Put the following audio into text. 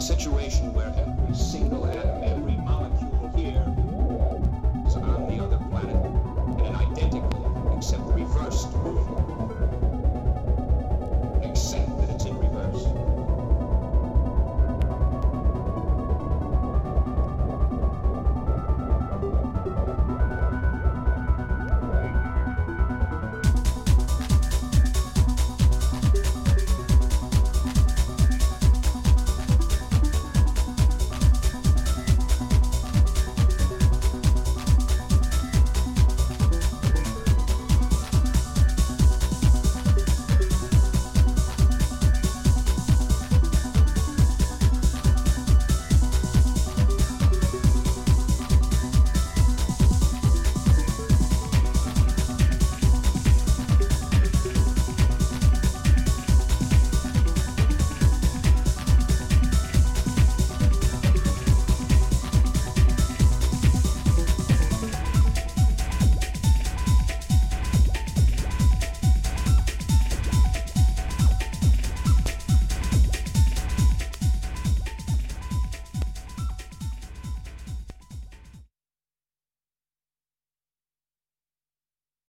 A situation where every single atom